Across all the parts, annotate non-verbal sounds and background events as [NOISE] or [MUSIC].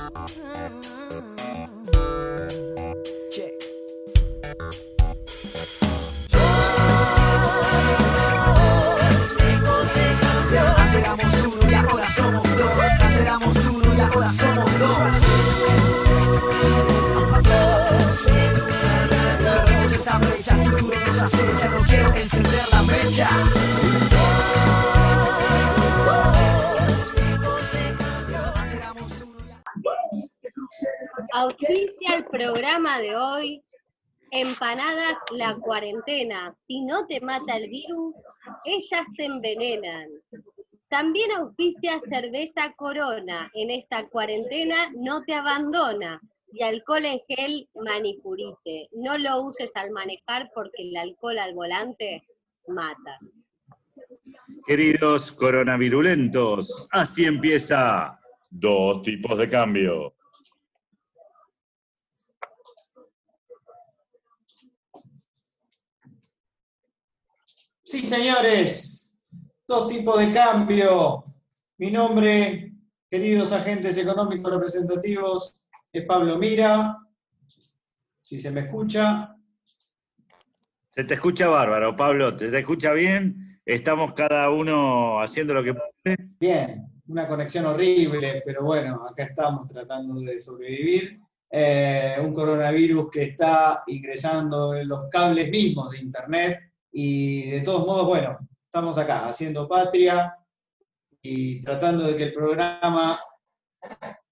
Éramos Auspicia el programa de hoy. Empanadas la cuarentena. Si no te mata el virus, ellas te envenenan. También auspicia cerveza Corona. En esta cuarentena no te abandona. Y alcohol en gel manicurite. No lo uses al manejar porque el alcohol al volante mata. Queridos coronavirulentos, así empieza dos tipos de cambio. Sí, señores, dos tipos de cambio. Mi nombre, queridos agentes económicos representativos, es Pablo Mira. Si se me escucha, Se te escucha bárbaro, Pablo, te, te escucha bien. Estamos cada uno haciendo lo que puede. bien, una conexión horrible, pero bueno, acá estamos tratando de sobrevivir. Eh, un coronavirus que está ingresando en los cables mismos de Internet y de todos modos, bueno, estamos acá haciendo patria y tratando de que el programa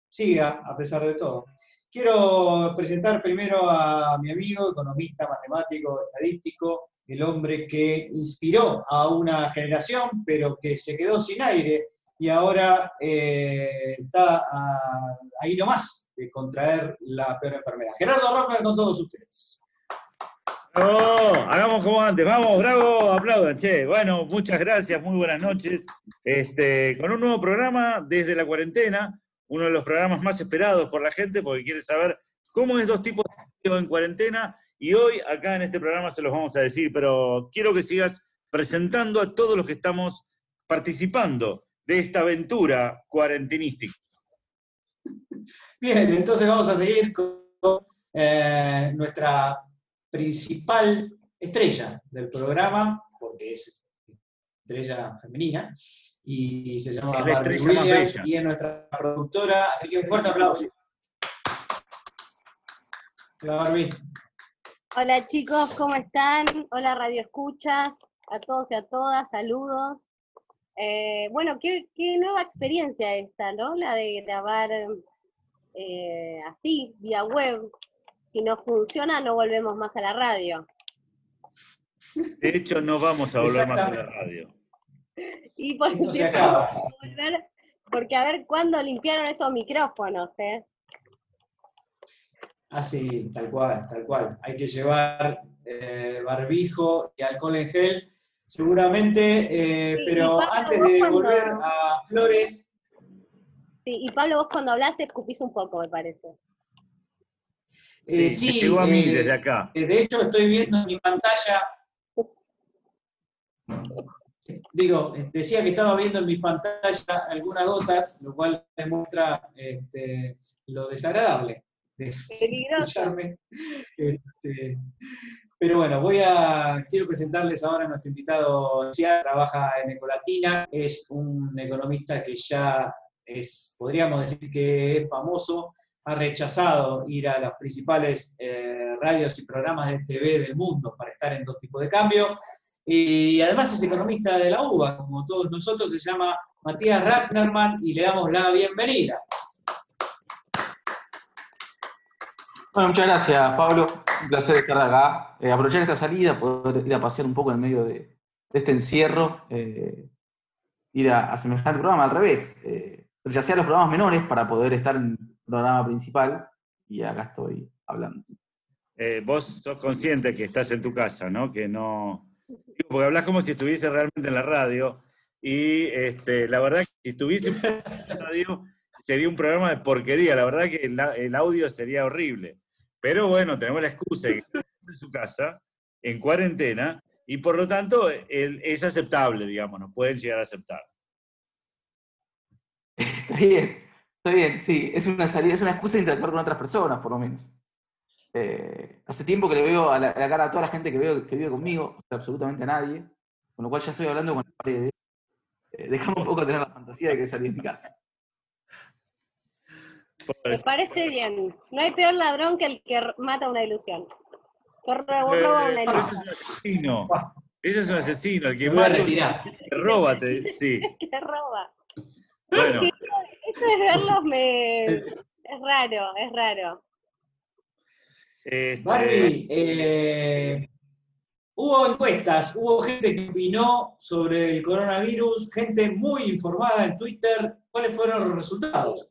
siga a pesar de todo. Quiero presentar primero a mi amigo, economista, matemático, estadístico, el hombre que inspiró a una generación, pero que se quedó sin aire y ahora eh, está a- ahí nomás de contraer la peor enfermedad. Gerardo Rockner con todos ustedes. ¡Bravo! Hagamos como antes. Vamos, bravo, aplaudan, che. Bueno, muchas gracias, muy buenas noches. Este, con un nuevo programa desde la cuarentena, uno de los programas más esperados por la gente porque quiere saber cómo es dos tipos en cuarentena. Y hoy acá en este programa se los vamos a decir, pero quiero que sigas presentando a todos los que estamos participando de esta aventura cuarentinística. Bien, entonces vamos a seguir con eh, nuestra principal estrella del programa, porque es estrella femenina, y se llama Barbie Williams, y es nuestra productora, así que un fuerte aplauso. Hola Barbie. Hola chicos, ¿cómo están? Hola Radio Escuchas, a todos y a todas, saludos. Eh, bueno, qué, qué nueva experiencia esta, ¿no? La de grabar eh, así, vía web. Si no funciona, no volvemos más a la radio. De hecho, no vamos a volver más a la radio. [LAUGHS] Y por Esto se tiempo acaba. vamos a volver, porque a ver cuándo limpiaron esos micrófonos, ¿eh? Así, tal cual, tal cual. Hay que llevar eh, barbijo y alcohol en gel, seguramente, eh, Sí, pero Pablo, antes de cuando- volver a Flores, Sí, y Pablo, vos cuando hablas escupís un poco, me parece. Eh, Sí, sí, llegó a mí eh, desde acá. eh, de hecho estoy viendo en mi pantalla, digo, eh, decía que estaba viendo en mi pantalla algunas gotas, lo cual demuestra este, lo desagradable de Peligroso. escucharme. Este, pero bueno, voy a, quiero presentarles ahora a nuestro invitado, Ciar, trabaja en Ecolatina, es un economista que ya es, podríamos decir que es famoso, ha rechazado ir a las principales eh, radios y programas de TV del mundo para estar en dos tipos de cambio. Y además es economista de la UBA, como todos nosotros, se llama Matías Ragnerman y le damos la bienvenida. Bueno, muchas gracias, Pablo. Un placer estar acá. Eh, aprovechar esta salida, poder ir a pasear un poco en medio de, este encierro, eh, ir a, a semejante programa al revés. Eh, rechacé a los programas menores para poder estar en programa principal y acá estoy hablando. Eh, vos sos consciente que estás en tu casa, ¿no? Que no. Porque hablas como si estuviese realmente en la radio. Y este, la verdad que si estuviese en la radio sería un programa de porquería. La verdad que el, el audio sería horrible. Pero bueno, tenemos la excusa de que en su casa, en cuarentena, y por lo tanto el- es aceptable, digamos, nos pueden llegar a aceptar. [LAUGHS] Está bien. Está bien, sí, es una salida, es una excusa de interactuar con otras personas, por lo menos. Eh, hace tiempo que le veo a la, a la cara a toda la gente que, veo, que vive conmigo, o sea, absolutamente a nadie, con lo cual ya estoy hablando con las paredes. Eh, dejame un poco tener la fantasía de que salí de mi casa. Me parece bien. No hay peor ladrón que el que mata una ilusión. Ro- roba una Eh, pero ese es ilusión. un asesino. Ese es un asesino, el que mata, retirar. que roba, te- sí. [LAUGHS] Que roba. Bueno, Esto de verlos me... [LAUGHS] Es raro, es raro. este, Barbie, eh, hubo encuestas, hubo gente que opinó sobre el coronavirus, gente muy informada en Twitter. ¿Cuáles fueron los resultados?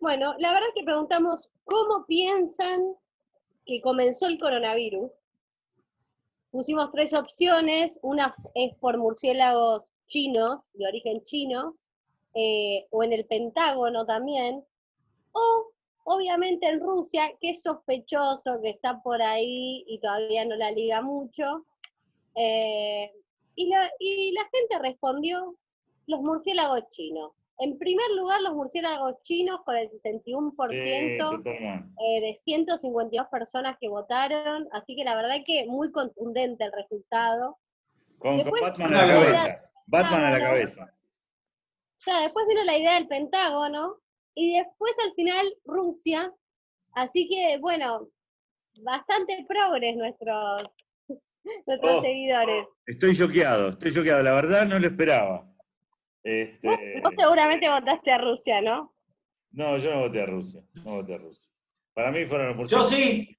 Bueno, la verdad que preguntamos cómo piensan que comenzó el coronavirus. Pusimos tres opciones, una es por murciélagos chinos, de origen chino, eh, o en el Pentágono también, o obviamente en Rusia, que es sospechoso que está por ahí y todavía no la liga mucho. Eh, y, la, y la gente respondió los murciélagos chinos. En primer lugar, los murciélagos chinos con el 61% sí, eh, de 152 personas que votaron, así que la verdad que muy contundente el resultado. Con, con Batman a la cabeza. Batman a la cabeza. O sea, después vino la idea del Pentágono y después al final Rusia, así que bueno, bastante progres nuestros, [LAUGHS] nuestros Oh. seguidores. Estoy choqueado, estoy choqueado. La verdad no lo esperaba. Este, Vos, vos seguramente votaste a Rusia, ¿no? no, yo no voté a Rusia. No voté a Rusia. Para mí fueron los Yo murciélagos. sí,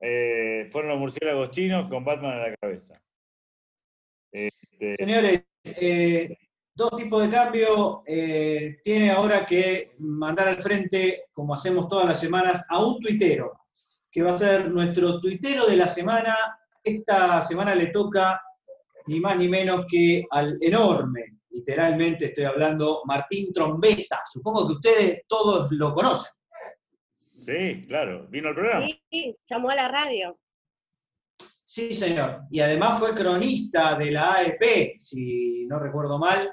eh, fueron los murciélagos chinos con Batman a la cabeza. Este, señores, eh, dos tipos de cambio. eh, tiene ahora que mandar al frente, como hacemos todas las semanas, a un tuitero, que va a ser nuestro tuitero de la semana. Esta semana le toca ni más ni menos que al enorme, literalmente estoy hablando, Martín Trombeta. Supongo que ustedes todos lo conocen. sí, claro, vino al programa. Sí, llamó a la radio. Sí, señor. Y además fue cronista de la AEP, si no recuerdo mal,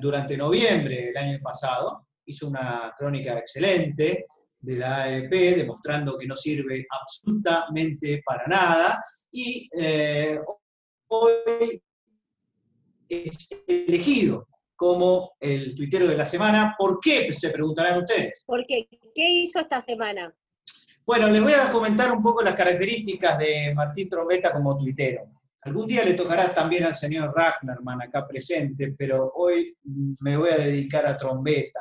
durante noviembre del año pasado. Hizo una crónica excelente de la AEP, demostrando que no sirve absolutamente para nada. Y eh, hoy es elegido como el tuitero de la semana. ¿Por qué? Se preguntarán ustedes. Porque, ¿qué hizo esta semana? Bueno, les voy a comentar un poco las características de Martín Trombeta como tuitero. Algún día le tocará también al señor Ragnerman acá presente, pero hoy me voy a dedicar a Trombeta.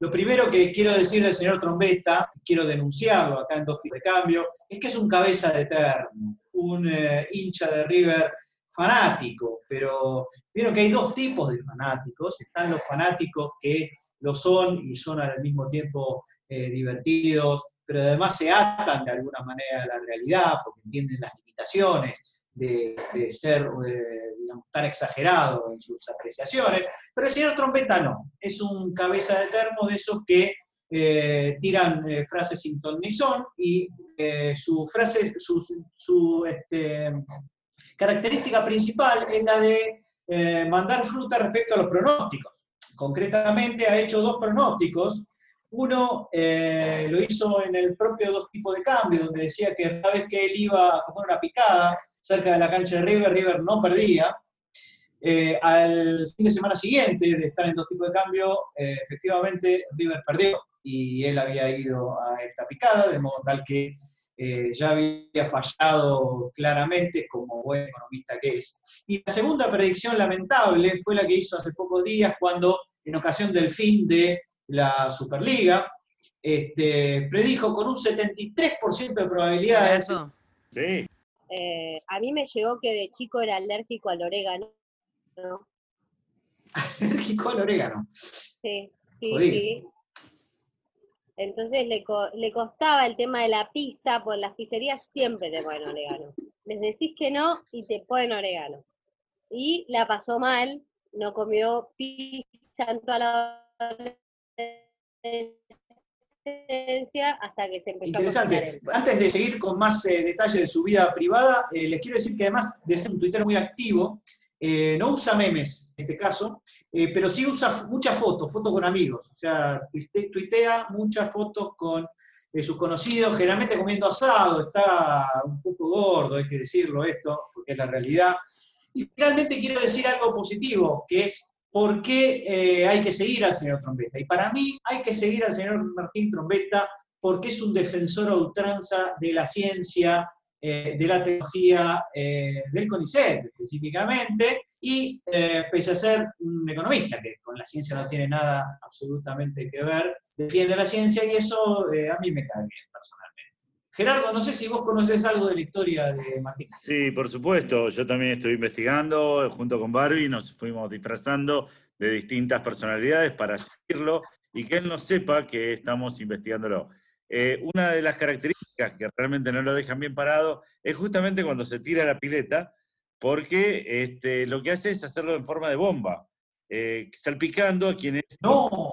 Lo primero que quiero decir del señor Trombeta, quiero denunciarlo acá en dos tipos de cambio, es que es un cabeza de termo, un eh, hincha de River fanático, pero vieron que hay dos tipos de fanáticos. Están los fanáticos que lo son y son al mismo tiempo eh, divertidos, pero además se atan de alguna manera a la realidad porque entienden las limitaciones de, de ser eh, digamos, tan exagerado en sus apreciaciones. Pero el señor Trompeta no, es un cabeza de termo de esos que eh, tiran eh, frases sin ton ni son y eh, su frase, su, su- este, característica principal es la de eh, mandar fruta respecto a los pronósticos. Concretamente ha hecho dos pronósticos. Uno eh, lo hizo en el propio dos tipos de cambio, donde decía que cada vez que él iba a comer una picada cerca de la cancha de River, River no perdía. Eh, al fin de semana siguiente de estar en dos tipos de cambio, eh, efectivamente River perdió y él había ido a esta picada, de modo tal que eh, ya había fallado claramente como buen economista que es. Y la segunda predicción lamentable fue la que hizo hace pocos días cuando, en ocasión del fin de la Superliga, este, predijo con un 73% de probabilidades Sí, Eh, a mí me llegó que de chico era alérgico al orégano. ¿no? [LAUGHS] alérgico al orégano. Sí, sí, sí. Entonces le, co- le costaba el tema de la pizza, por las pizzerías siempre te ponen orégano. Les decís que no y te ponen orégano. Y la pasó mal, no comió pizza en toda la adolescencia hasta que se empezó a Interesante. él. Antes de seguir con más eh, detalles de su vida privada, eh, les quiero decir que además de ser un tuitero muy activo, eh, no usa memes en este caso, pero sí usa muchas fotos, fotos con amigos. O sea, tuite- tuitea muchas fotos con sus conocidos, generalmente comiendo asado, está un poco gordo, hay que decirlo esto, porque es la realidad. Y finalmente quiero decir algo positivo, que es por qué eh, hay que seguir al señor Trombetta. Y para mí hay que seguir al señor Martín Trombetta porque es un defensor a ultranza de la ciencia, eh, de la tecnología, eh, del CONICET específicamente, y pese a ser un economista, que con la ciencia no tiene nada absolutamente que ver, defiende la ciencia y eso a mí me cae bien personalmente. Gerardo, no sé si vos conoces algo de la historia de Martín. Sí, por supuesto. Yo también estoy investigando, junto con Barbie, nos fuimos disfrazando de distintas personalidades para seguirlo y que él no sepa que estamos investigándolo. Eh, una de las características que realmente no lo dejan bien parado es justamente cuando se tira la pileta, porque este, lo que hace es hacerlo en forma de bomba, eh, salpicando a quienes... No,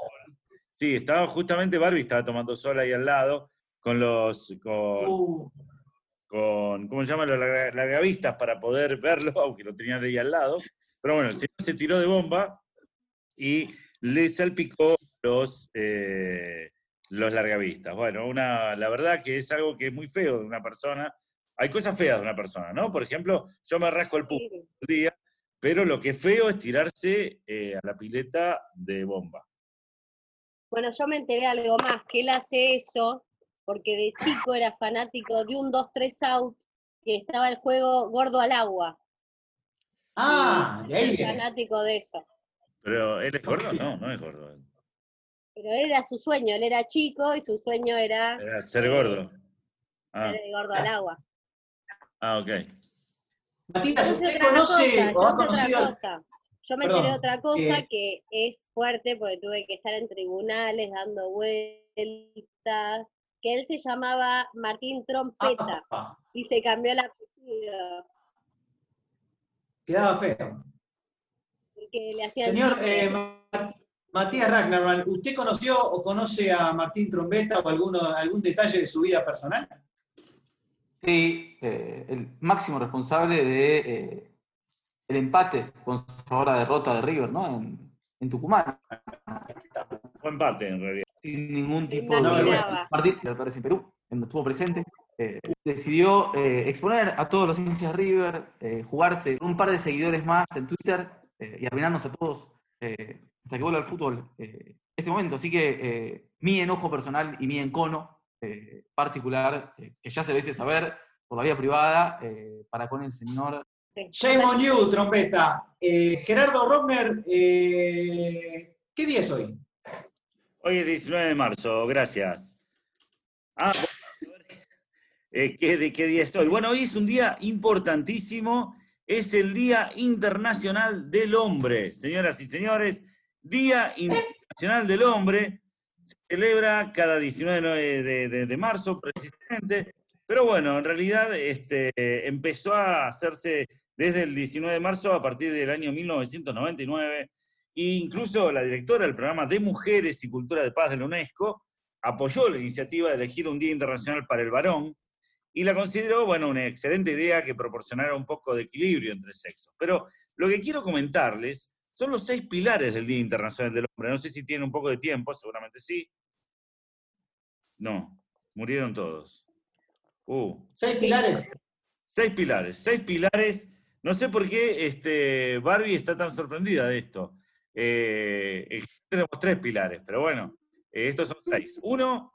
Sí, estaba justamente Barbie, estaba tomando sol ahí al lado, con los... Con, uh, con, ¿cómo se llama? Los largavistas para poder verlo, [LAUGHS] aunque lo tenían ahí al lado. Pero bueno, el señor se tiró de bomba y le salpicó los, eh, los largavistas. Bueno, una, la verdad que es algo que es muy feo de una persona. Hay cosas feas de una persona, ¿no? Por ejemplo, yo me rasco el pupo un día, pero lo que es feo es tirarse eh, a la pileta de bomba. Bueno, yo me enteré algo más, que él hace eso porque de chico era fanático de un 2-3 out que estaba el juego Gordo al Agua. ah, Y de ahí era viene. fanático de eso. Pero, ¿él es gordo? No, no es gordo. Pero era su sueño, él era chico y su sueño era Era ser gordo. Ah, ser Gordo al Agua. ah ok. Matías, ¿usted otra conoce cosa, o ha conocido? otra cosa. Yo me enteré Perdón, de otra cosa eh, que es fuerte porque tuve que estar en tribunales dando vueltas, que él se llamaba Martín Trompeta Ah, y se cambió el apellido quedaba feo. porque le hacían Señor eh, Ma- Matías Ragnarman, ¿usted conoció o conoce a Martín Trombetta o alguno, algún detalle de su vida personal? Sí, eh, el máximo responsable de eh, el empate con sabor a derrota de River, ¿no? En, en Tucumán. Fue empate, en realidad. Sin ningún tipo No de vergüenza. Martín, Libertadores en Perú, en donde estuvo presente, eh, decidió eh, exponer a todos los hinchas de River, eh, jugarse un par de seguidores más en Twitter eh, y arruinarnos a todos eh, hasta que vuelva al fútbol eh, este momento. Así que eh, mi enojo personal y mi encono eh, particular, eh, que ya se lo hice saber por la vía privada, eh, para con el señor. Shame on you, Trombetta. Eh, Gerardo Rockner, eh, ¿qué día es hoy? Hoy es 19 de marzo, gracias. Ah, eh, ¿qué, ¿de qué día es hoy? Bueno, hoy es un día importantísimo, es el Día Internacional del Hombre, señoras y señores. Día Internacional del Hombre se celebra cada 19 de, de- de marzo, precisamente. Pero bueno, en realidad este, empezó a hacerse desde el 19 de marzo a partir del año 1999. E incluso la directora del programa de Mujeres y Cultura de Paz de la UNESCO apoyó la iniciativa de elegir un Día Internacional para el Varón y la consideró, bueno, una excelente idea que proporcionara un poco de equilibrio entre sexos. Pero lo que quiero comentarles son los seis pilares del Día Internacional del Hombre. No sé si tienen un poco de tiempo, seguramente sí. No, murieron todos. Uh, ¿Seis pilares? Seis pilares, seis pilares. No sé por qué este, Barbie está tan sorprendida de esto. Eh, eh, [LAUGHS] tenemos tres pilares, pero bueno, eh, estos son seis. Uno,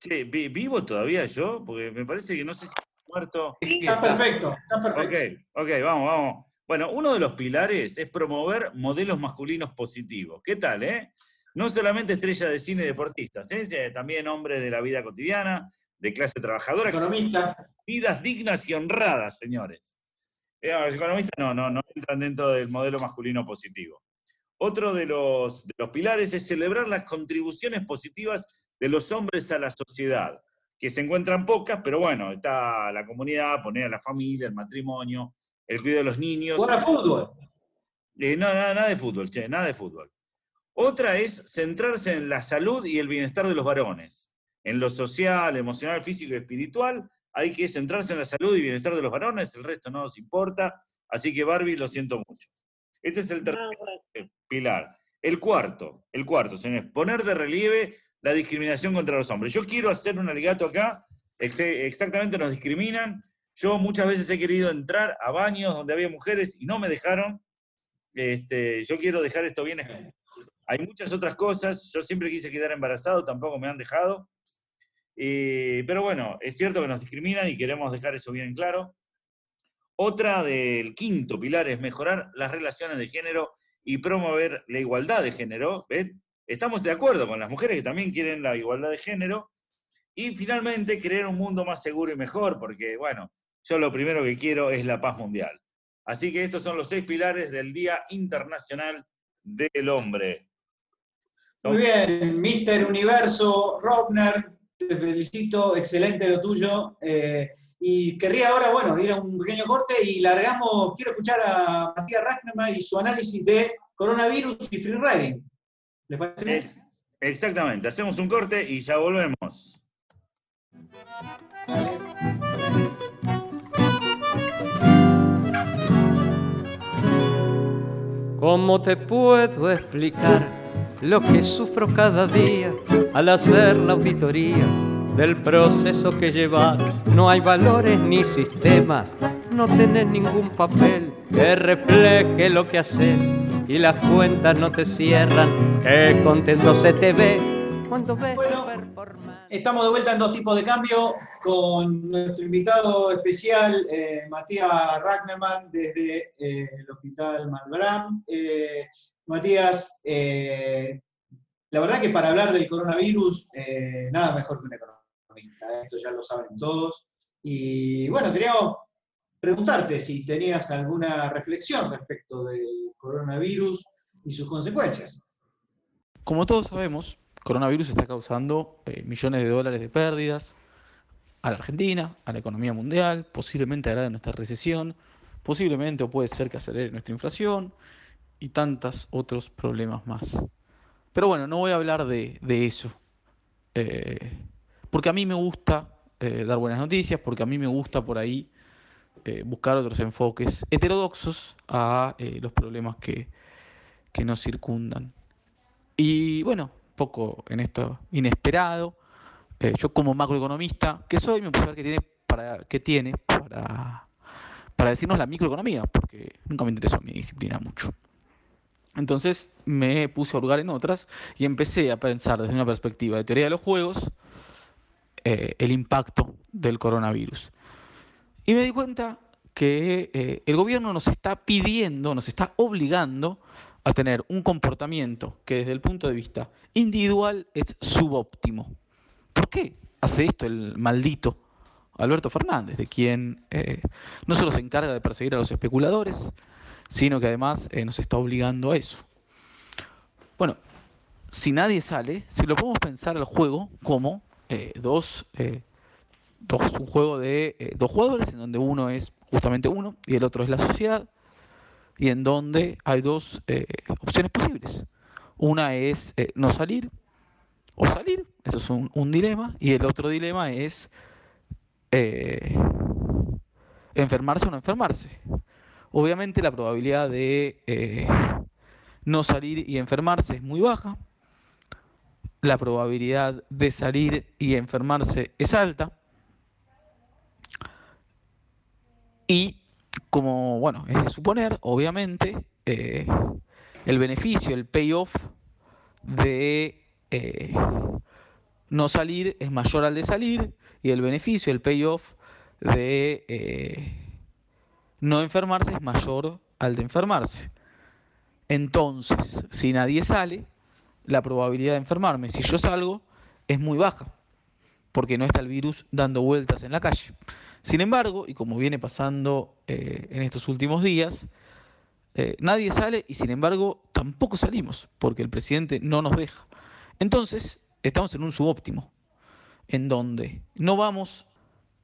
che, vi- ¿vivo todavía yo? Porque me parece que no sé si he muerto. Está perfecto, está perfecto. Ok, ok, vamos, vamos. Bueno, uno de los pilares es promover modelos masculinos positivos. ¿Qué tal, eh? No solamente estrellas de cine y deportistas, ¿eh? también hombres de la vida cotidiana, de clase trabajadora, Economista. vidas dignas y honradas, señores. Eh, los economistas no, no, no entran dentro del modelo masculino positivo. Otro de los, de los pilares es celebrar las contribuciones positivas de los hombres a la sociedad, que se encuentran pocas, pero bueno, está la comunidad, poner a la familia, el matrimonio, el cuidado de los niños. Jugar fútbol. Eh, no, nada, nada de fútbol, che, nada de fútbol. Otra es centrarse en la salud y el bienestar de los varones. En lo social, emocional, físico y espiritual, hay que centrarse en la salud y bienestar de los varones, el resto no nos importa. Así que Barbie, lo siento mucho. Este es el tercer eh, pilar. El cuarto, el cuarto, señores, poner de relieve la discriminación contra los hombres. Yo quiero hacer un alegato acá, ex- exactamente nos discriminan. Yo muchas veces he querido entrar a baños donde había mujeres y no me dejaron. Este, yo quiero dejar esto bien. Hay muchas otras cosas. Yo siempre quise quedar embarazado, tampoco me han dejado. Eh, pero bueno, es cierto que nos discriminan y queremos dejar eso bien en claro. Otra del quinto pilar es mejorar las relaciones de género y promover la igualdad de género. ¿ven? Estamos de acuerdo con las mujeres que también quieren la igualdad de género. Y finalmente, crear un mundo más seguro y mejor, porque, bueno, yo lo primero que quiero es la paz mundial. Así que estos son los seis pilares del Día Internacional del Hombre. Muy bien, Mister Universo, Robner, te felicito, excelente lo tuyo. eh, y querría ahora, bueno, ir a un pequeño corte y largamos, quiero escuchar a Matías Rachnerman y su análisis de coronavirus y free riding. ¿Les parece bien? Ex- exactamente, hacemos un corte y ya volvemos. ¿Cómo te puedo explicar lo que sufro cada día al hacer la auditoría del proceso que llevas? No hay valores ni sistemas, no tenés ningún papel que refleje lo que haces y las cuentas no te cierran. Qué contento se te ve cuando ves Bueno, performance. Estamos de vuelta en dos tipos de cambio con nuestro invitado especial, eh, Matías Rachnerman, desde eh, el Hospital Malbrán. Eh, Matías, eh, la verdad que para hablar del coronavirus, eh, nada mejor que un economista, ¿eh? esto ya lo saben todos. Y bueno, quería preguntarte si tenías alguna reflexión respecto del coronavirus y sus consecuencias. Como todos sabemos, coronavirus está causando eh, millones de dólares de pérdidas a la Argentina, a la economía mundial, posiblemente hará de nuestra recesión, posiblemente o puede ser que acelere nuestra inflación y tantos otros problemas más. Pero bueno, no voy a hablar de, de eso, eh, porque a mí me gusta eh, dar buenas noticias, porque a mí me gusta por ahí eh, buscar otros enfoques heterodoxos a los problemas que, que nos circundan. Y bueno, poco en esto inesperado. yo como macroeconomista que soy, me puse a ver qué tiene para, qué tiene para, para decirnos la microeconomía, porque nunca me interesó mi disciplina mucho. Entonces me puse a hurgar en otras y empecé a pensar desde una perspectiva de teoría de los juegos eh, el impacto del coronavirus. Y me di cuenta que eh, el gobierno nos está pidiendo, nos está obligando a tener un comportamiento que desde el punto de vista individual es subóptimo. ¿Por qué hace esto el maldito Alberto Fernández, de quien eh, no solo se encarga de perseguir a los especuladores, sino que además eh, nos está obligando a eso? Bueno, si nadie sale, si lo podemos pensar al juego como eh, dos, eh, dos, un juego de dos jugadores, en donde uno es justamente uno y el otro es la sociedad, y en donde hay dos opciones posibles. Una es no salir o salir, eso es un, dilema, y el otro dilema es enfermarse o no enfermarse. Obviamente la probabilidad de eh, no salir y enfermarse es muy baja, la probabilidad de salir y enfermarse es alta, y como, bueno, es de suponer, obviamente, eh, el beneficio, el payoff de eh, no salir es mayor al de salir y el beneficio, el payoff de no enfermarse es mayor al de enfermarse. Entonces, si nadie sale, la probabilidad de enfermarme, si yo salgo, es muy baja, porque no está el virus dando vueltas en la calle. Sin embargo, y como viene pasando eh, en estos últimos días, eh, nadie sale y sin embargo tampoco salimos, porque el presidente no nos deja. Entonces, estamos en un subóptimo, en donde no vamos,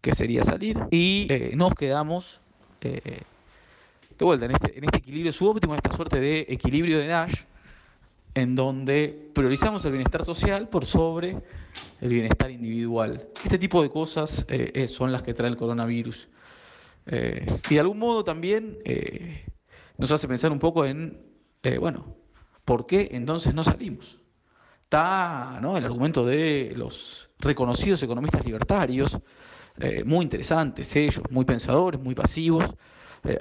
que sería salir, y eh, nos quedamos eh, de vuelta en este, este equilibrio subóptimo, en esta suerte de equilibrio de Nash, en donde priorizamos el bienestar social por sobre el bienestar individual. Este tipo de cosas eh, eh, son las que trae el coronavirus. Eh, y de algún modo también nos hace pensar un poco en, bueno, ¿por qué entonces no salimos? Está ¿no? el argumento de los reconocidos economistas libertarios, muy interesantes ellos, muy pensadores, muy pasivos,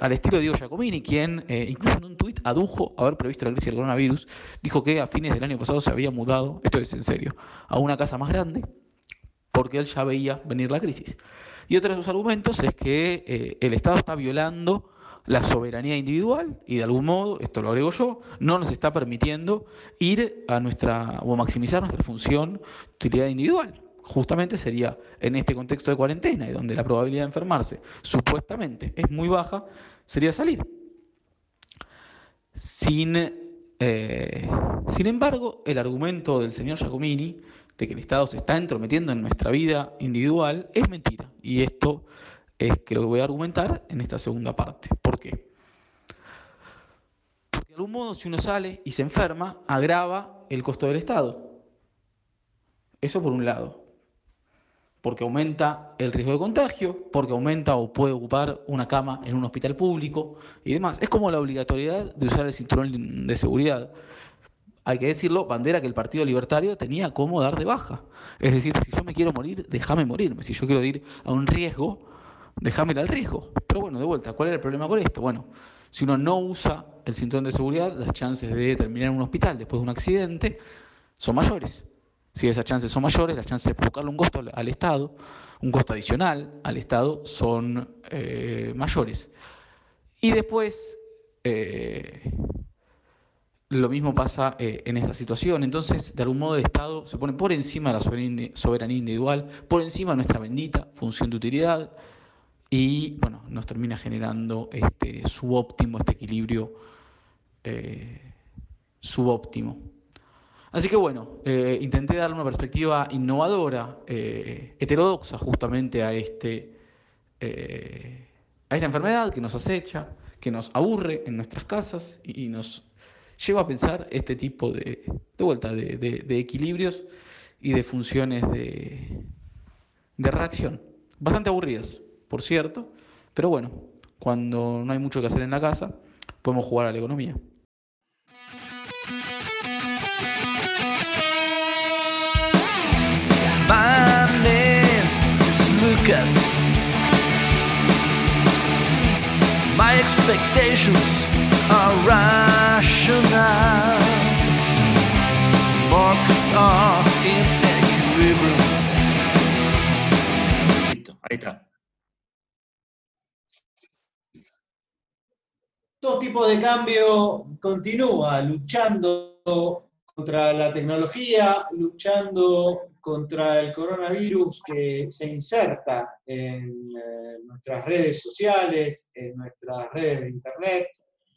al estilo de Diego Giacomini, quien incluso en un tuit adujo haber previsto la crisis del coronavirus, dijo que a fines del año pasado se había mudado, esto es en serio, a una casa más grande, porque él ya veía venir la crisis. Y otro de sus argumentos es que eh, el Estado está violando la soberanía individual y de algún modo, esto lo agrego yo, no nos está permitiendo ir a nuestra o maximizar nuestra función utilidad individual. Justamente sería en este contexto de cuarentena y donde la probabilidad de enfermarse supuestamente es muy baja, sería salir. Sin, eh, sin embargo, el argumento del señor Giacomini de que el Estado se está entrometiendo en nuestra vida individual es mentira. Y esto es que lo que voy a argumentar en esta segunda parte. ¿Por qué? Porque de algún modo si uno sale y se enferma, agrava el costo del Estado. Eso por un lado. Porque aumenta el riesgo de contagio, porque aumenta o puede ocupar una cama en un hospital público y demás. Es como la obligatoriedad de usar el cinturón de seguridad hay que decirlo, bandera que el Partido Libertario tenía como dar de baja. Es decir, si yo me quiero morir, déjame morirme. Si yo quiero ir a un riesgo, déjame ir al riesgo. Pero bueno, de vuelta, ¿cuál es el problema con esto? Bueno, si uno no usa el cinturón de seguridad, las chances de terminar en un hospital después de un accidente son mayores. Si esas chances son mayores, las chances de provocarle un costo al Estado, un costo adicional al Estado, son eh, mayores. Y después, eh, lo mismo pasa eh, en esta situación. Entonces, de algún modo, el Estado se pone por encima de la soberanía individual, por encima de nuestra bendita función de utilidad y, bueno, nos termina generando este subóptimo, este equilibrio subóptimo. Así que, bueno, eh, intenté darle una perspectiva innovadora, heterodoxa justamente a, este, a esta enfermedad que nos acecha, que nos aburre en nuestras casas y nos lleva a pensar este tipo de, de vuelta, de, equilibrios y de funciones de, de reacción. Bastante aburridas, por cierto, pero bueno, cuando no hay mucho que hacer en la casa, podemos jugar a la economía. Lucas. My expectations are rational. Markets are in equilibrium. Listo, ahí está. Todo tipo de cambio continúa luchando contra la tecnología, luchando contra el coronavirus que se inserta en eh, nuestras redes sociales, en nuestras redes de Internet,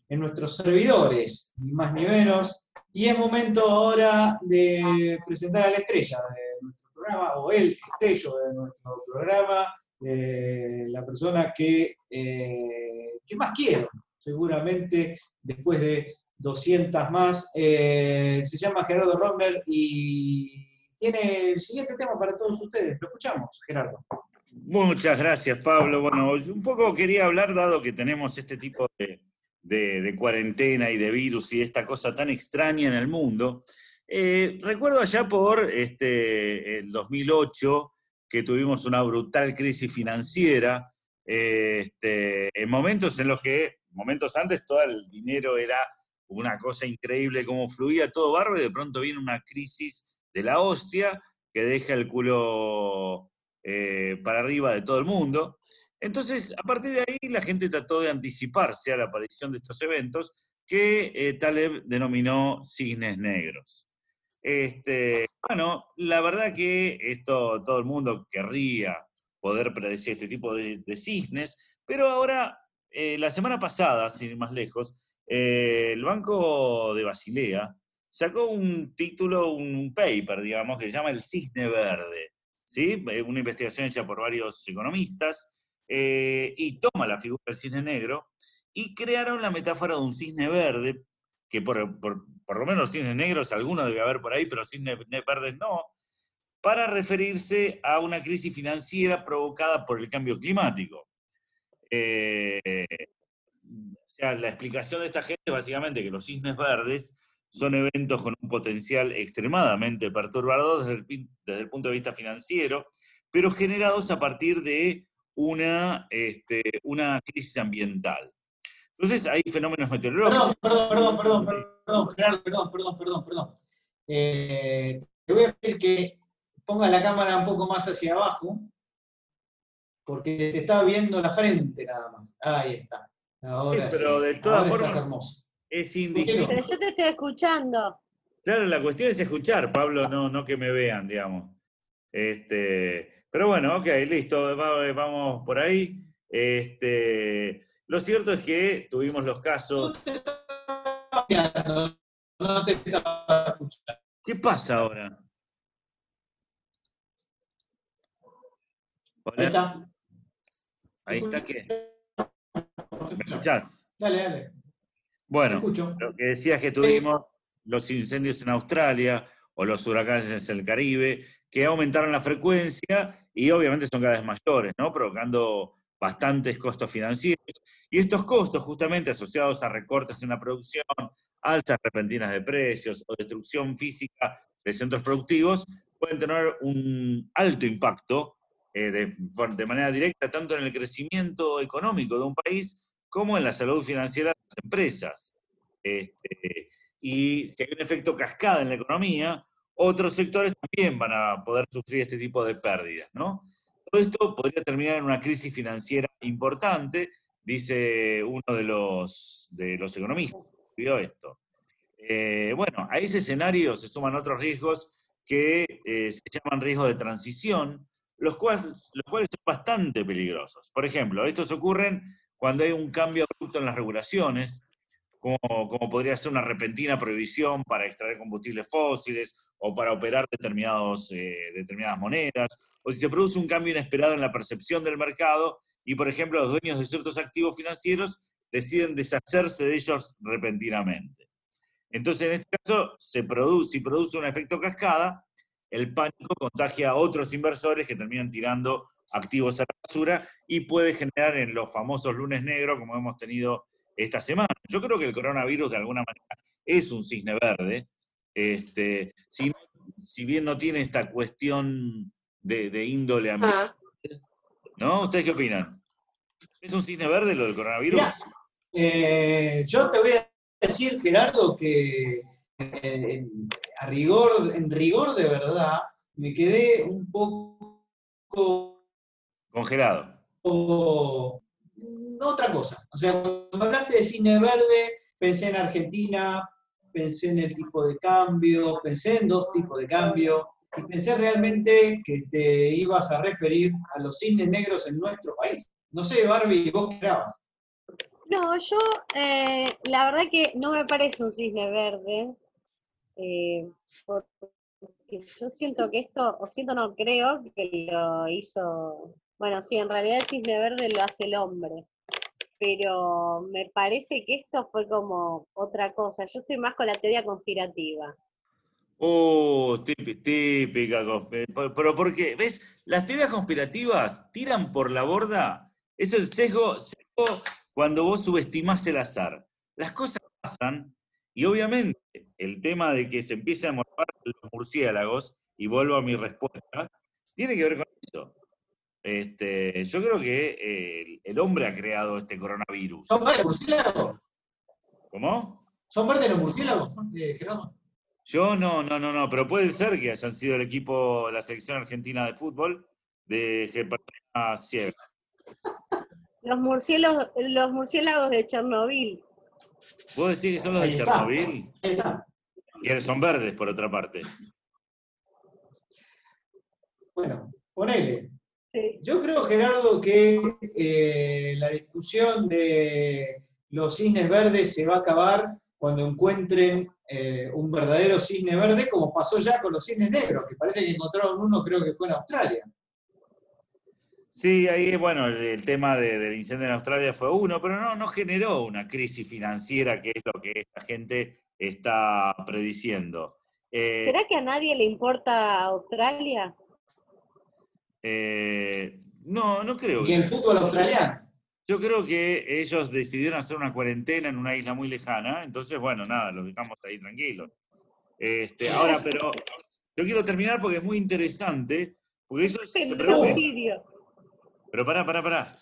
en nuestros servidores, ni más ni menos. Y es momento ahora de presentar a la estrella de nuestro programa, o el estrello de nuestro programa, la persona que, eh, que más quiero, seguramente después de 200 más. Eh, se llama Gerardo Romer y tiene el siguiente tema para todos ustedes. Lo escuchamos, Gerardo. Muchas gracias, Pablo. Bueno, un poco quería hablar, dado que tenemos este tipo de, cuarentena y de virus y esta cosa tan extraña en el mundo. Eh, recuerdo allá por este, el 2008 que tuvimos una brutal crisis financiera, este, en momentos en los que, momentos antes, todo el dinero era una cosa increíble, cómo fluía todo barro, y de pronto viene una crisis de la hostia que deja el culo eh, para arriba de todo el mundo. Entonces, a partir de ahí, la gente trató de anticiparse a la aparición de estos eventos que eh, Taleb denominó cisnes negros. Este, bueno, la verdad que esto todo el mundo querría poder predecir este tipo de, cisnes, pero ahora, eh, la semana pasada, sin ir más lejos, el Banco de Basilea sacó un título, un paper, digamos, que se llama El Cisne Verde, ¿sí? Eh, una investigación hecha por varios economistas, eh, y toma la figura del cisne negro, y crearon la metáfora de un cisne verde, que por, lo menos cisnes negros algunos debe haber por ahí, pero cisnes verdes no, para referirse a una crisis financiera provocada por el cambio climático. eh, o sea, la explicación de esta gente es básicamente que los cisnes verdes son eventos con un potencial extremadamente perturbador desde el, desde el punto de vista financiero, pero generados a partir de una, este, una crisis ambiental. Entonces hay fenómenos meteorológicos. Perdón, perdón, perdón, perdón, perdón, Gerardo, perdón, perdón, perdón, perdón. Eh, te voy a pedir que pongas la cámara un poco más hacia abajo, porque te está viendo la frente nada más. Ahí está. Ahora Sí, pero sí. de todas formas-. Es indistinto. Pero yo te estoy escuchando. Claro, la cuestión es escuchar, Pablo, no, no que me vean, digamos. Este, pero bueno, ok, listo, va- vamos por ahí. Este, lo cierto es que tuvimos los casos. no te estaba escuchando. ¿Qué pasa ahora? Hola, Ahí está. ahí está, ¿qué? ¿Me escuchás? Dale, dale. Bueno. Lo que decías que tuvimos los incendios en Australia o los huracanes en el Caribe, que aumentaron la frecuencia y obviamente son cada vez mayores, ¿no? Provocando bastantes costos financieros. Y estos costos, justamente asociados a recortes en la producción, alzas repentinas de precios o destrucción física de centros productivos, pueden tener un alto impacto eh, de, de manera directa tanto en el crecimiento económico de un país como en la salud financiera de las empresas. Este, y si hay un efecto cascada en la economía, otros sectores también van a poder sufrir este tipo de pérdidas, ¿no? Todo esto podría terminar en una crisis financiera importante, dice uno de los, de los economistas escribió esto. Eh, bueno, a ese escenario se suman otros riesgos que eh, se llaman riesgos de transición, los cuales, los cuales son bastante peligrosos. Por ejemplo, estos ocurren cuando hay un cambio abrupto en las regulaciones, como, podría ser una repentina prohibición para extraer combustibles fósiles o para operar determinados, eh, determinadas monedas, o si se produce un cambio inesperado en la percepción del mercado y, por ejemplo, los dueños de ciertos activos financieros deciden deshacerse de ellos repentinamente. Entonces, en este caso, se produce, si produce un efecto cascada, el pánico contagia a otros inversores que terminan tirando activos a la basura y puede generar en los famosos lunes negros, como hemos tenido esta semana. Yo creo que el coronavirus de alguna manera es un cisne verde, este, si, si bien no tiene esta cuestión de, de índole ambiental. ¿No? ¿Ustedes qué opinan? ¿Es un cisne verde lo del coronavirus? Mirá, Eh, yo te voy a decir, Gerardo, que eh, en, a rigor, en rigor de verdad me quedé un poco Congelado. mm, otra cosa. O sea, cuando hablaste de cine verde, pensé en Argentina, pensé en el tipo de cambio, pensé en dos tipos de cambio, y pensé realmente que te ibas a referir a los cines negros en nuestro país. No sé, Barbie, ¿vos qué esperabas? No, yo, eh, la verdad que no me parece un cisne verde, eh, porque yo siento que esto, o siento no creo que lo hizo, bueno, sí, en realidad el cisne verde lo hace el hombre, pero me parece que esto fue como otra cosa. Yo estoy más con la teoría conspirativa. Típi- típica. por- Pero porque, ¿ves? Las teorías conspirativas tiran por la borda. Es el sesgo, sesgo cuando vos subestimás el azar. Las cosas pasan y obviamente el tema de que se empiecen a morfar los murciélagos, y vuelvo a mi respuesta, tiene que ver con eso. Este, yo creo que eh, el, el hombre ha creado este coronavirus. ¿Son verdes los murciélagos? ¿Cómo? ¿Son verdes los murciélagos, eh, Gerardo? Yo no, no, no, no, pero puede ser que hayan sido el equipo, la selección argentina de fútbol, de que pertenece a Ciega. Los murciélagos, los murciélagos de Chernobyl. ¿Vos decís que son los de. Chernobyl? Ahí está. Que son verdes, por otra parte. Bueno, ponele. Yo creo, Gerardo, que eh, la discusión de los cisnes verdes se va a acabar cuando encuentren eh, un verdadero cisne verde, como pasó ya con los cisnes negros, que parece que encontraron uno, creo que fue en Australia. Sí, ahí, bueno, el, el tema de- del incendio en Australia fue uno, pero no, no generó una crisis financiera, que es lo que esta gente está prediciendo. Eh, ¿Será que a nadie le importa Australia? Eh, no, no creo. Y el fútbol australiano. Yo creo que ellos decidieron hacer una cuarentena en una isla muy lejana, entonces, bueno, nada, los dejamos ahí tranquilos. Este, ahora, pero yo quiero terminar porque es muy interesante, porque ellos se preguntan, pero pará, pará, pará.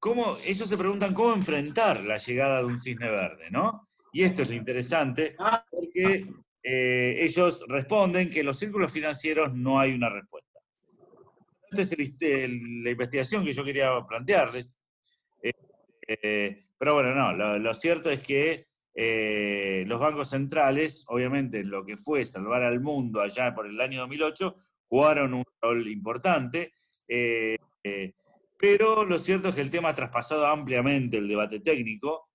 ¿Cómo, ellos se preguntan cómo enfrentar la llegada de un cisne verde, ¿no? Y esto es lo interesante, Ah. porque eh, ellos responden que en los círculos financieros no hay una respuesta. Esta es la investigación que yo quería plantearles. Eh, eh, pero bueno, no, lo, cierto es que eh, los bancos centrales, obviamente, en lo que fue salvar al mundo allá por el año 2008, jugaron un rol importante. pero lo cierto es que el tema ha traspasado ampliamente el debate técnico.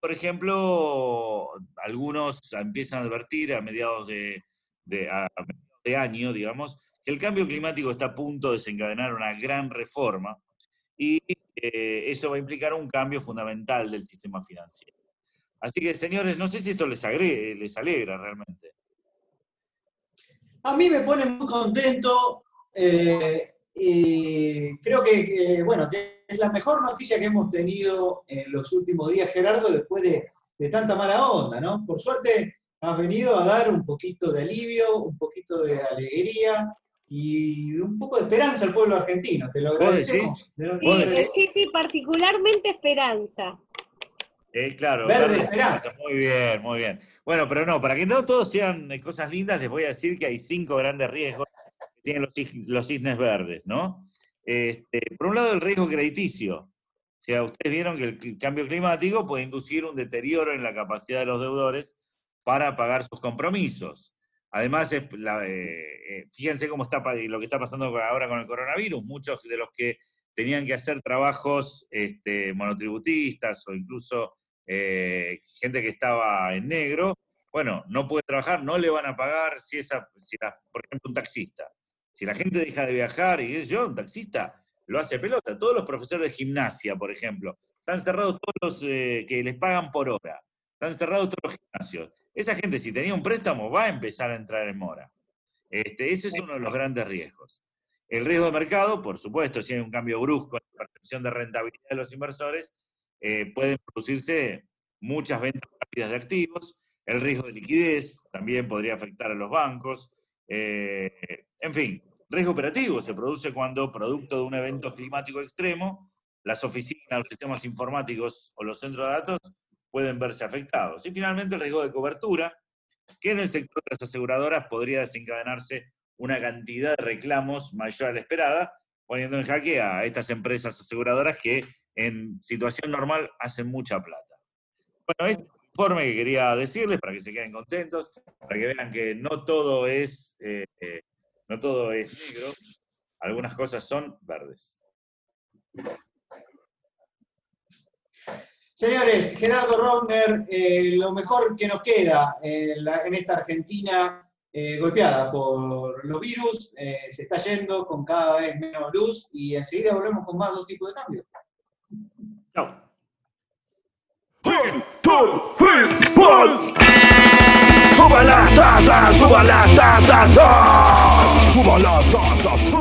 Por ejemplo, algunos empiezan a advertir a mediados de, a- mediados de año, digamos, el cambio climático está a punto de desencadenar una gran reforma y eh, eso va a implicar un cambio fundamental del sistema financiero. Así que, señores, no sé si esto les, alegra realmente. A mí me pone muy contento eh, y creo que, bueno, es la mejor noticia que hemos tenido en los últimos días, Gerardo, después de, de tanta mala onda, ¿no? Por suerte has venido a dar un poquito de alivio, un poquito de alegría y un poco de esperanza al pueblo argentino. Te lo ¿Vos agradecemos. Sí, sí, sí, particularmente Esperanza. Eh, claro, Verde esperanza. Muy bien, muy bien. Bueno, pero no, para que no todos sean eh, cosas lindas, les voy a decir que hay cinco grandes riesgos que tienen los, los cisnes verdes, ¿no? Este, por un lado, el riesgo crediticio. O sea, ustedes vieron que el cambio climático puede inducir un deterioro en la capacidad de los deudores para pagar sus compromisos. Además, eh, eh, fíjense cómo está lo que está pasando ahora con el coronavirus. Muchos de los que tenían que hacer trabajos este, monotributistas o incluso eh, gente que estaba en negro, bueno, no puede trabajar, no le van a pagar si esa, si la- por ejemplo, un taxista. Si la gente deja de viajar y es yo, un taxista, lo hace pelota. Todos los profesores de gimnasia, por ejemplo, están cerrados todos los que les pagan por hora. Están cerrados todos los gimnasios. Esa gente, si tenía un préstamo, va a empezar a entrar en mora. Este, ese es uno de los grandes riesgos. El riesgo de mercado, por supuesto, si hay un cambio brusco en la percepción de rentabilidad de los inversores, eh, pueden producirse muchas ventas rápidas de activos. El riesgo de liquidez también podría afectar a los bancos. Eh, en fin, riesgo operativo se produce cuando, producto de un evento climático extremo, las oficinas, los sistemas informáticos o los centros de datos pueden verse afectados. Y finalmente el riesgo de cobertura, que en el sector de las aseguradoras podría desencadenarse una cantidad de reclamos mayor a la esperada, poniendo en jaque a estas empresas aseguradoras que en situación normal hacen mucha plata. Bueno, este es el informe que quería decirles para que se queden contentos, para que vean que no todo es, eh, eh, no todo es negro, algunas cosas son verdes. Señores, Gerardo Rovner, eh, lo mejor que nos queda eh, en esta Argentina eh, golpeada por los virus, se está yendo con cada vez menos luz y enseguida volvemos con más dos tipos de cambios. Chao. Suba las tasas, suba las tasas, ¡ah! suba las Dos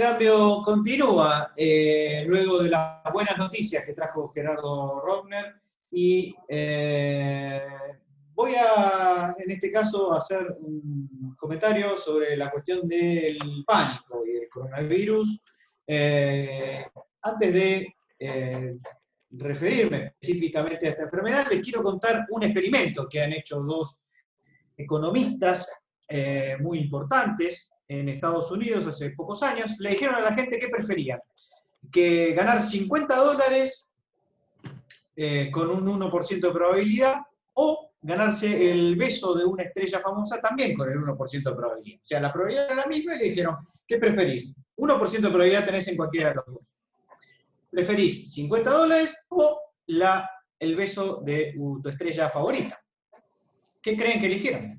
tipos de cambio continúa eh, luego de las buenas noticias que trajo Gerardo Rovner y eh, voy a, en este caso, hacer un comentario sobre la cuestión del pánico y el coronavirus. Eh, antes de referirme específicamente a esta enfermedad, les quiero contar un experimento que han hecho dos economistas muy importantes en Estados Unidos hace pocos años. Le dijeron a la gente qué preferían, que ganar 50 dólares eh, con un 1% de probabilidad o ganarse el beso de una estrella famosa también con el 1% de probabilidad. O sea, la probabilidad era la misma y le dijeron, ¿qué preferís? 1% de probabilidad tenés en cualquiera de los dos. ¿Preferís 50 dólares o la, el beso de uh, tu estrella favorita? ¿Qué creen que eligieron?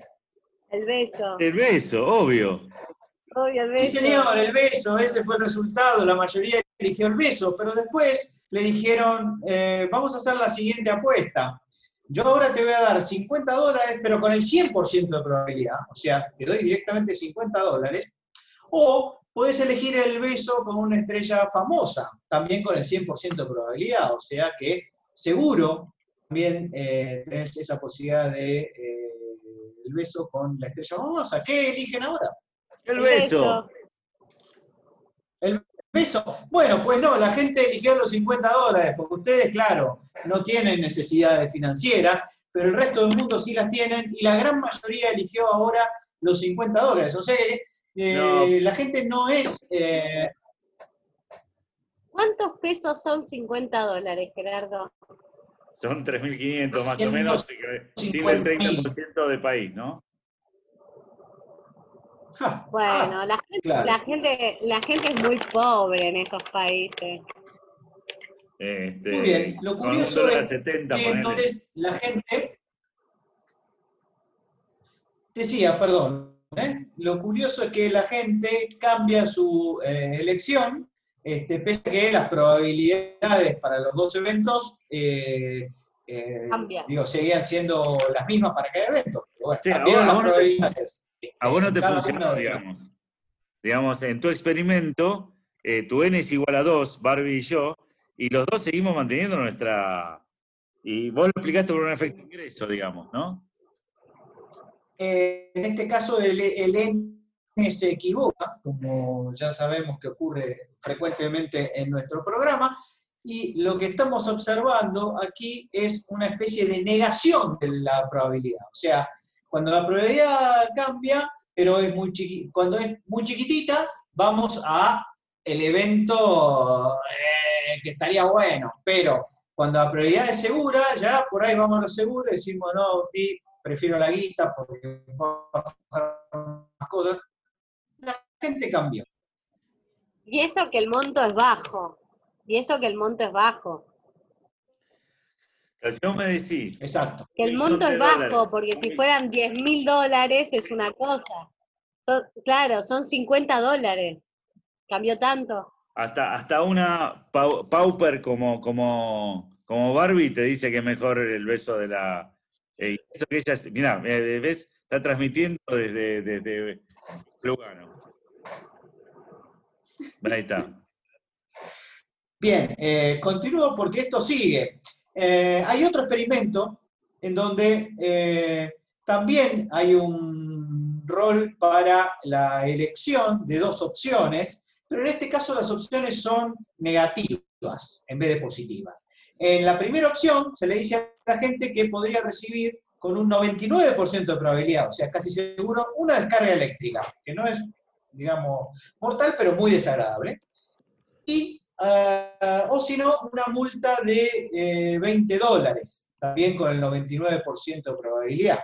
El beso. El beso, obvio. Obvio, el Sí, beso. señor, el beso, ese fue el resultado, la mayoría eligió el beso, pero después le dijeron, eh, vamos a hacer la siguiente apuesta. Yo ahora te voy a dar 50 dólares, pero con el 100% de probabilidad, o sea, te doy directamente 50 dólares, o podés elegir el beso con una estrella famosa, también con el 100% de probabilidad, o sea que seguro también eh, tenés esa posibilidad de eh, el beso con la estrella famosa. ¿Qué eligen ahora? El beso. El beso. Bueno, pues no, la gente eligió los 50 dólares, porque ustedes, claro, no tienen necesidades financieras, pero el resto del mundo sí las tienen, y la gran mayoría eligió ahora los 50 dólares. O sea, eh, No. la gente no es... eh, ¿Cuántos pesos son 50 dólares, Gerardo? Son 3.500 más o menos, sin el 30% de país, ¿no? Bueno, ah, [LAUGHS] la, gente, claro. la, gente, la gente es muy pobre en esos países. Este, Muy bien, lo curioso es 70, que entonces la gente... Decía, perdón, ¿eh? lo curioso es que la gente cambia su eh, elección, este, pese a que las probabilidades para los dos eventos eh, eh, Cambian. digo, seguían siendo las mismas para cada evento. Pero bueno, Sí, las probabilidades. A vos no te funcionó, digamos. Digamos, en tu experimento, eh, tu n es igual a 2, Barbie y yo, y los dos seguimos manteniendo nuestra... Y vos lo explicaste por un efecto ingreso, digamos, ¿no? Eh, en este caso el, el N se equivoca, como ya sabemos que ocurre frecuentemente en nuestro programa, y lo que estamos observando aquí es una especie de negación de la probabilidad. O sea, cuando la probabilidad cambia, pero es muy chiqui- cuando es muy chiquitita, vamos a el evento eh, que estaría bueno, pero cuando la probabilidad es segura, ya por ahí vamos a lo seguro y decimos, no, prefiero la guita porque puedo hacer más cosas. La gente cambió. Y eso que el monto es bajo. Y eso que el monto es bajo. Si vos me decís, Exacto. Que el monto es bajo, dólares. porque si fueran 10 mil dólares es una cosa. Claro, son 50 dólares. Cambió tanto. hasta, hasta una pau- pauper como, como, como Barbie te dice que es mejor el beso de la... eh, eso que ella, mira, ¿ves? Está transmitiendo desde, desde Lugano. Ahí está. Bien, eh, continúo porque esto sigue. Eh, hay otro experimento en donde eh, también hay un rol para la elección de dos opciones, pero en este caso las opciones son negativas en vez de positivas. En la primera opción se le dice a la gente que podría recibir con un 99% de probabilidad, o sea, casi seguro, una descarga eléctrica, que no es, digamos, mortal, pero muy desagradable. Y Ah, o si no, una multa de eh, 20 dólares, también con el 99% de probabilidad.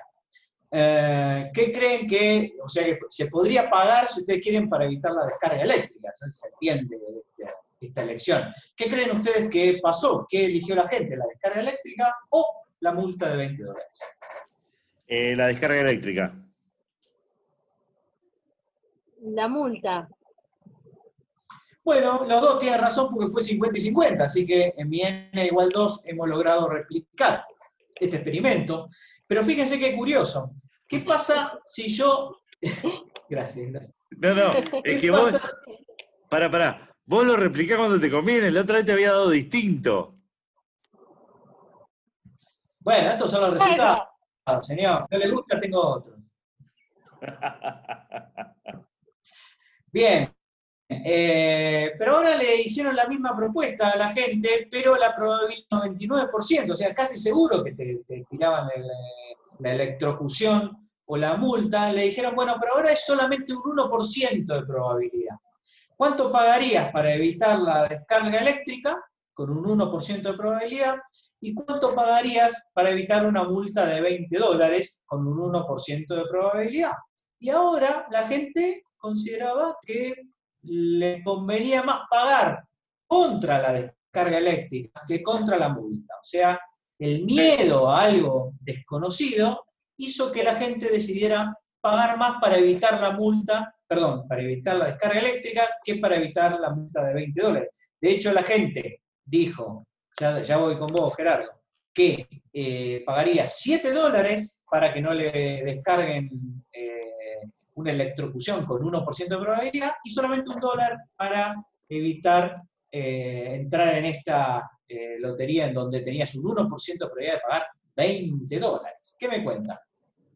Eh, ¿Qué creen que, o sea, que se podría pagar si ustedes quieren para evitar la descarga eléctrica? Se entiende esta, esta elección. ¿Qué creen ustedes que pasó? ¿Qué eligió la gente? ¿La descarga eléctrica o la multa de 20 dólares? Eh, la descarga eléctrica. La multa. Bueno, los dos tienen razón porque fue 50 y 50, así que en mi n igual 2 hemos logrado replicar este experimento. Pero fíjense qué curioso. ¿Qué pasa si yo... [LAUGHS] gracias, gracias. No, no, es ¿Qué que vos, pasa? para, para, vos lo replicás cuando te conviene, la otra vez te había dado distinto. Bueno, estos son los resultados, señor. No le gusta, tengo otros. [LAUGHS] Bien. Eh, pero ahora le hicieron la misma propuesta a la gente, pero la probabilidad 99%, o sea, casi seguro que te, tiraban la electrocución o la multa, le dijeron, bueno, pero ahora es solamente un 1% de probabilidad. ¿Cuánto pagarías para evitar la descarga eléctrica con un 1% de probabilidad? ¿Y cuánto pagarías para evitar una multa de 20 dólares con un 1% de probabilidad? Y ahora la gente consideraba que le convenía más pagar contra la descarga eléctrica que contra la multa. O sea, el miedo a algo desconocido hizo que la gente decidiera pagar más para evitar la multa, perdón, para evitar la descarga eléctrica que para evitar la multa de 20 dólares. De hecho, la gente dijo, ya, voy con vos, Gerardo, que eh, pagaría 7 dólares para que no le descarguen eh, una electrocución con 1% de probabilidad y solamente un dólar para evitar eh, entrar en esta eh, lotería en donde tenías un 1% de probabilidad de pagar 20 dólares. ¿Qué me cuenta?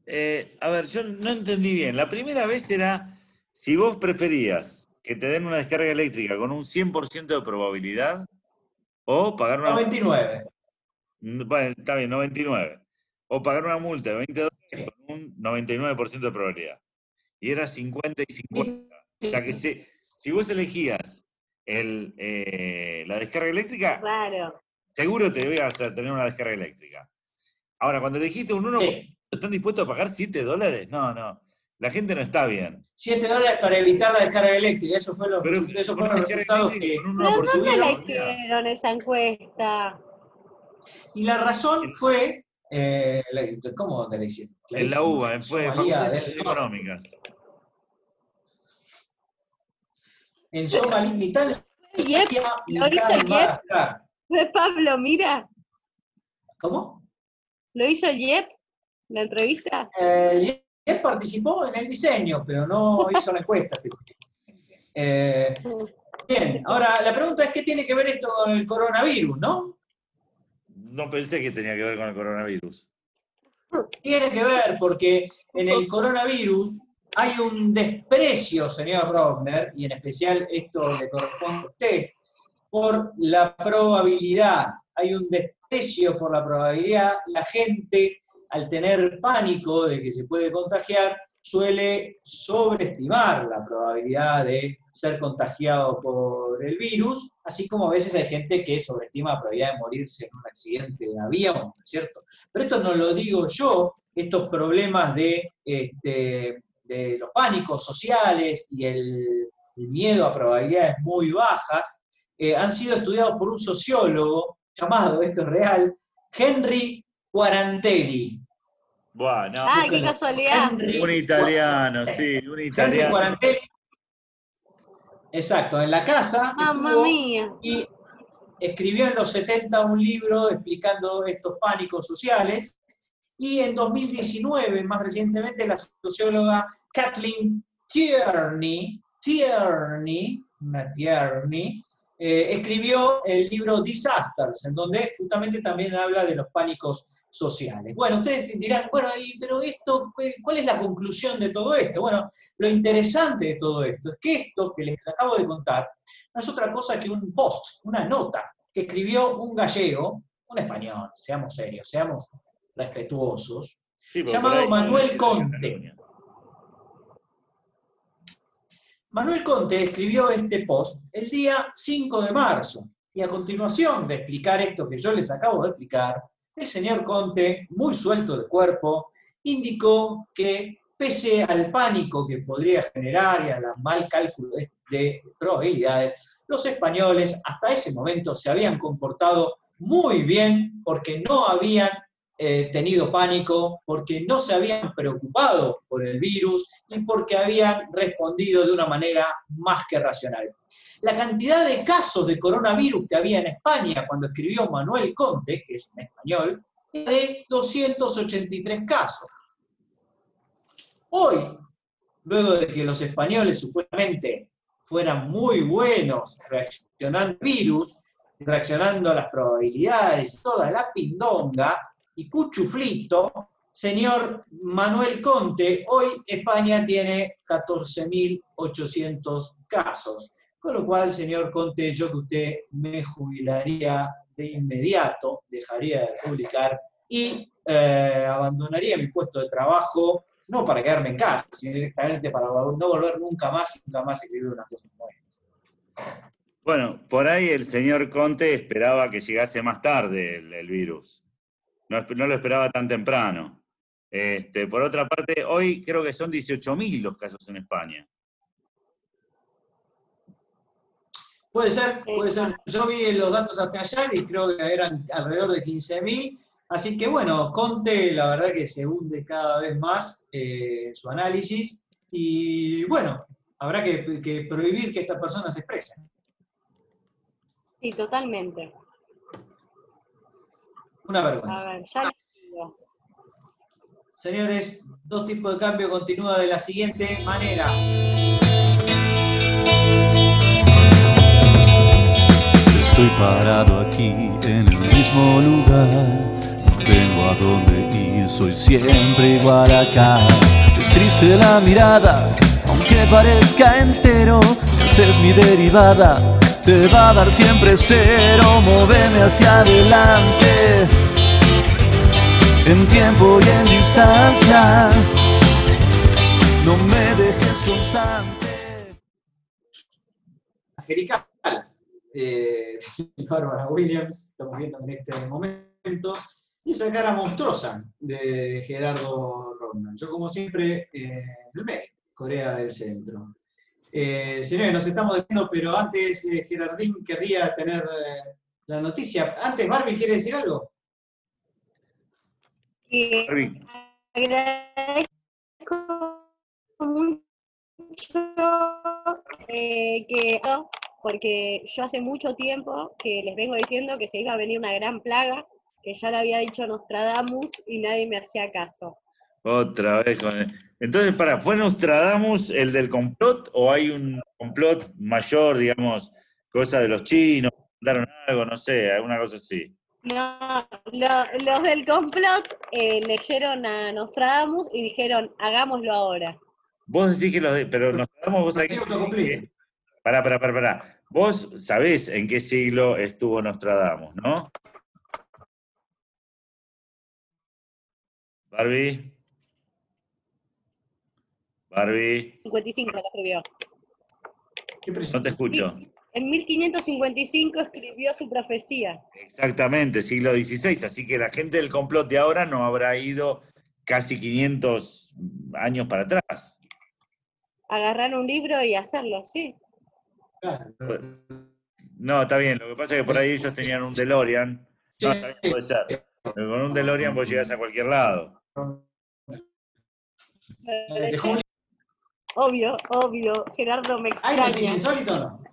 Eh, a ver, yo no entendí bien. La primera vez era si vos preferías que te den una descarga eléctrica con un 100% de probabilidad o pagar una... 99. Bueno, está bien, 99. O pagar una multa de 20 dólares con un 99% de probabilidad. Y era 50 y 50. O sea que si, si vos elegías el, eh, la descarga eléctrica, Claro. seguro te ibas a tener una descarga eléctrica. Ahora, cuando elegiste un 1%, Sí. ¿están dispuestos a pagar 7 dólares? No, no. La gente no está bien. 7 dólares para evitar la descarga eléctrica. Eso fue lo- Pero con fueron los resultados que... ¿Pero 1% dónde de la hicieron esa encuesta? Y la razón fue... eh, ¿Cómo dónde la hicieron? En la UBA, en fue Somalia Facultad de del Ciencias Norte. Económicas. En Somalí, mitad en Yep, lo hizo en Yep. Fue Pablo, mira. ¿Cómo? ¿Lo hizo Yep? ¿La entrevista? Eh, y él participó en el diseño, pero no [LAUGHS] hizo la encuesta. Eh, bien, ahora la pregunta es, ¿qué tiene que ver esto con el coronavirus, no? No pensé que tenía que ver con el coronavirus. Tiene que ver porque en el coronavirus hay un desprecio, señor Rogner, y en especial esto le corresponde a usted, por la probabilidad. Hay un desprecio por la probabilidad. La gente, al tener pánico de que se puede contagiar, suele sobreestimar la probabilidad de ser contagiado por el virus, así como a veces hay gente que sobreestima la probabilidad de morirse en un accidente de avión, ¿no es cierto? Pero esto no lo digo yo, estos problemas de, este, de los pánicos sociales y el, el miedo a probabilidades muy bajas eh, han sido estudiados por un sociólogo llamado, esto es real, Henry Quarantelli. Buah, no. Ay, qué casualidad. Henry Un italiano, sí, un Henry italiano. Quarantelli. Exacto, en la casa. Mamma estuvo mía. y escribió en los 70 un libro explicando estos pánicos sociales. Y en 2019, más recientemente, la socióloga Kathleen Tierney, Tierney, una Tierney, eh, escribió el libro Disasters, en donde justamente también habla de los pánicos sociales. Bueno, ustedes dirán, bueno, y- pero esto, ¿cuál es la conclusión de todo esto? Bueno, lo interesante de todo esto es que esto que les acabo de contar no es otra cosa que un post, una nota que escribió un gallego, un español, seamos serios, seamos respetuosos, Sí, llamado Manuel Conte. Manuel Conte escribió este post el día 5 de marzo y a continuación de explicar esto que yo les acabo de explicar, el señor Conte, muy suelto de cuerpo, indicó que pese al pánico que podría generar y al mal cálculo de, de probabilidades, los españoles hasta ese momento se habían comportado muy bien porque no habían eh, tenido pánico, porque no se habían preocupado por el virus y porque habían respondido de una manera más que racional. La cantidad de casos de coronavirus que había en España cuando escribió Manuel Conte, que es un español, era de 283 casos. Hoy, luego de que los españoles supuestamente fueran muy buenos reaccionando al virus, reaccionando a las probabilidades, toda la pindonga y cuchuflito, señor Manuel Conte, hoy España tiene 14.800 casos. Con lo cual, señor Conte, yo que usted me jubilaría de inmediato, dejaría de publicar y eh, abandonaría mi puesto de trabajo, no para quedarme en casa, sino directamente para no volver nunca más y nunca más escribir una cosa como esta. Bueno, por ahí el señor Conte esperaba que llegase más tarde el virus. No, lo esperaba tan temprano. Este, por otra parte, hoy creo que son 18.000 los casos en España. Puede ser, puede ser. Yo vi los datos hasta ayer y creo que eran alrededor de 15.000. Así que bueno, Conte la verdad que se hunde cada vez más eh, su análisis y bueno, habrá que, que prohibir que estas personas se expresen. Sí, totalmente. Una A vergüenza. ver, ya les digo. Señores, dos tipos de cambio continúa de la siguiente manera. Estoy parado aquí en el mismo lugar. No tengo a dónde ir, soy siempre igual acá. Es triste la mirada, aunque parezca entero. Si haces mi derivada, te va a dar siempre cero. Móveme hacia adelante, en tiempo y en distancia. No me dejes constante. Angelical, eh, [LAUGHS] Bárbara Williams, estamos viendo en este momento, y esa cara monstruosa de Gerardo Rodman. Yo, como siempre, eh, el medio, Corea del Centro. Eh, señores, nos estamos despidiendo, pero antes eh, Gerardín querría tener eh, la noticia. Antes, Barbie, ¿quiere decir algo? Y agradezco mucho eh, que porque yo hace mucho tiempo que les vengo diciendo que se iba a venir una gran plaga, que ya lo había dicho Nostradamus y nadie me hacía caso. Otra vez con el- Entonces, para, ¿fue Nostradamus el del complot o hay un complot mayor, digamos, cosa de los chinos, mandaron algo, no sé, alguna cosa así? No, lo- los del complot eh, leyeron a Nostradamus y dijeron, hagámoslo ahora. Vos decís que los de, pero Nostradamus vos sabés autocumplido. Pará, pará, pará, pará. Vos sabés en qué siglo estuvo Nostradamus, ¿no? Barbie. Barbie, 55 lo escribió. ¿Qué no te escucho. En 1555 escribió su profecía. Exactamente, siglo XVI. Así que la gente del complot de ahora no habrá ido casi 500 años para atrás. Agarrar un libro y hacerlo, sí. No, está bien. Lo que pasa es que por ahí ellos tenían un DeLorean. No, está bien, puede ser. Pero con un DeLorean vos llegás a cualquier lado. Obvio, obvio. Gerardo me ¿Hay noticia extraña. insólita o no?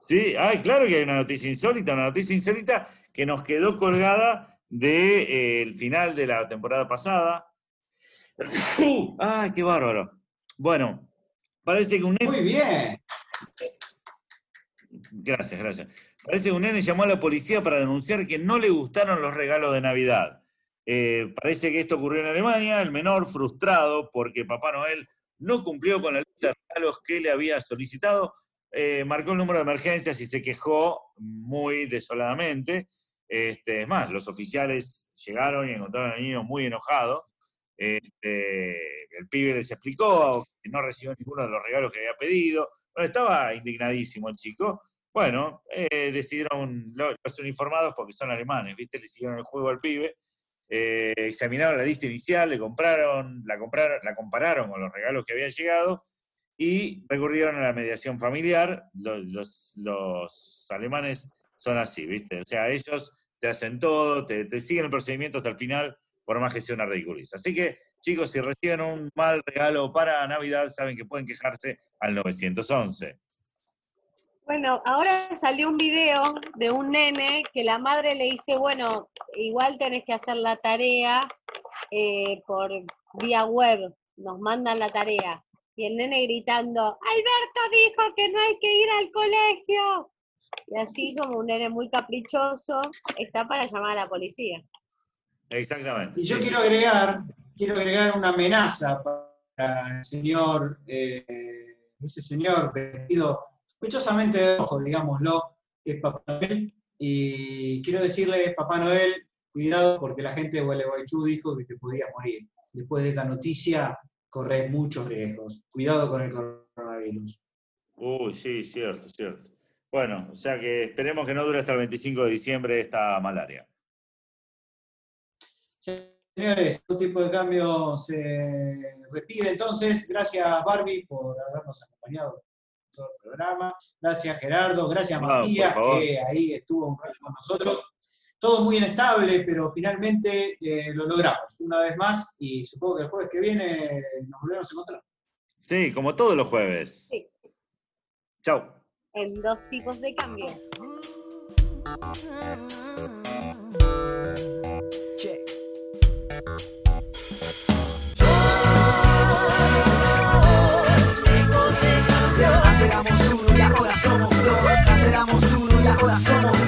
Sí, ay, claro que hay una noticia insólita, una noticia insólita que nos quedó colgada del final de la temporada pasada. [COUGHS] ¡Ay, qué bárbaro! Bueno, parece que un nene, Muy bien. gracias, gracias. Parece que un nene llamó a la policía para denunciar que no le gustaron los regalos de Navidad. Eh, parece que esto ocurrió en Alemania, el menor frustrado porque Papá Noel no cumplió con la lista de regalos que le había solicitado, eh, marcó el número de emergencias y se quejó muy desoladamente. Este, es más, los oficiales llegaron y encontraron al niño muy enojado. Este, el pibe les explicó que no recibió ninguno de los regalos que había pedido. Estaba indignadísimo el chico. Bueno, eh, decidieron, lo- los uniformados, porque son alemanes, ¿viste? Le siguieron el juego al pibe. eh, examinaron la lista inicial, le compraron, la compraron, la compararon con los regalos que habían llegado y recurrieron a la mediación familiar. Los, los- alemanes son así, ¿viste? O sea, ellos te hacen todo, te, te siguen el procedimiento hasta el final, por más que sea una ridiculez. Así que, chicos, si reciben un mal regalo para Navidad, saben que pueden quejarse al 911. Bueno, ahora salió un video de un nene que la madre le dice, bueno, igual tenés que hacer la tarea eh, por vía web, nos mandan la tarea. Y el nene gritando, Alberto dijo que no hay que ir al colegio. Y así como un nene muy caprichoso, está para llamar a la policía. Exactamente. Y yo Sí, quiero sí. agregar, quiero agregar una amenaza para el señor, eh, ese señor vestido sospechosamente de rojo, digámoslo, que es Papá Noel. Y quiero decirle, Papá Noel, cuidado porque la gente de Gualeguaychú dijo que te podías morir. Después de esta noticia, corres muchos riesgos. Cuidado con el coronavirus. Uy, sí, cierto, cierto. Bueno, o sea que esperemos que no dure hasta el 25 de diciembre esta malaria. Señores, este tipo de cambio se repite entonces. Gracias Barbie por habernos acompañado en todo el programa. Gracias Gerardo, gracias No, Matías que ahí estuvo un rato con nosotros todo muy inestable, pero finalmente eh, lo logramos una vez más y supongo que el jueves que viene nos volvemos a encontrar. Sí, como todos los jueves. Sí. Chao. En dos tipos de cambio. Somos dos. Uno y ahora somos.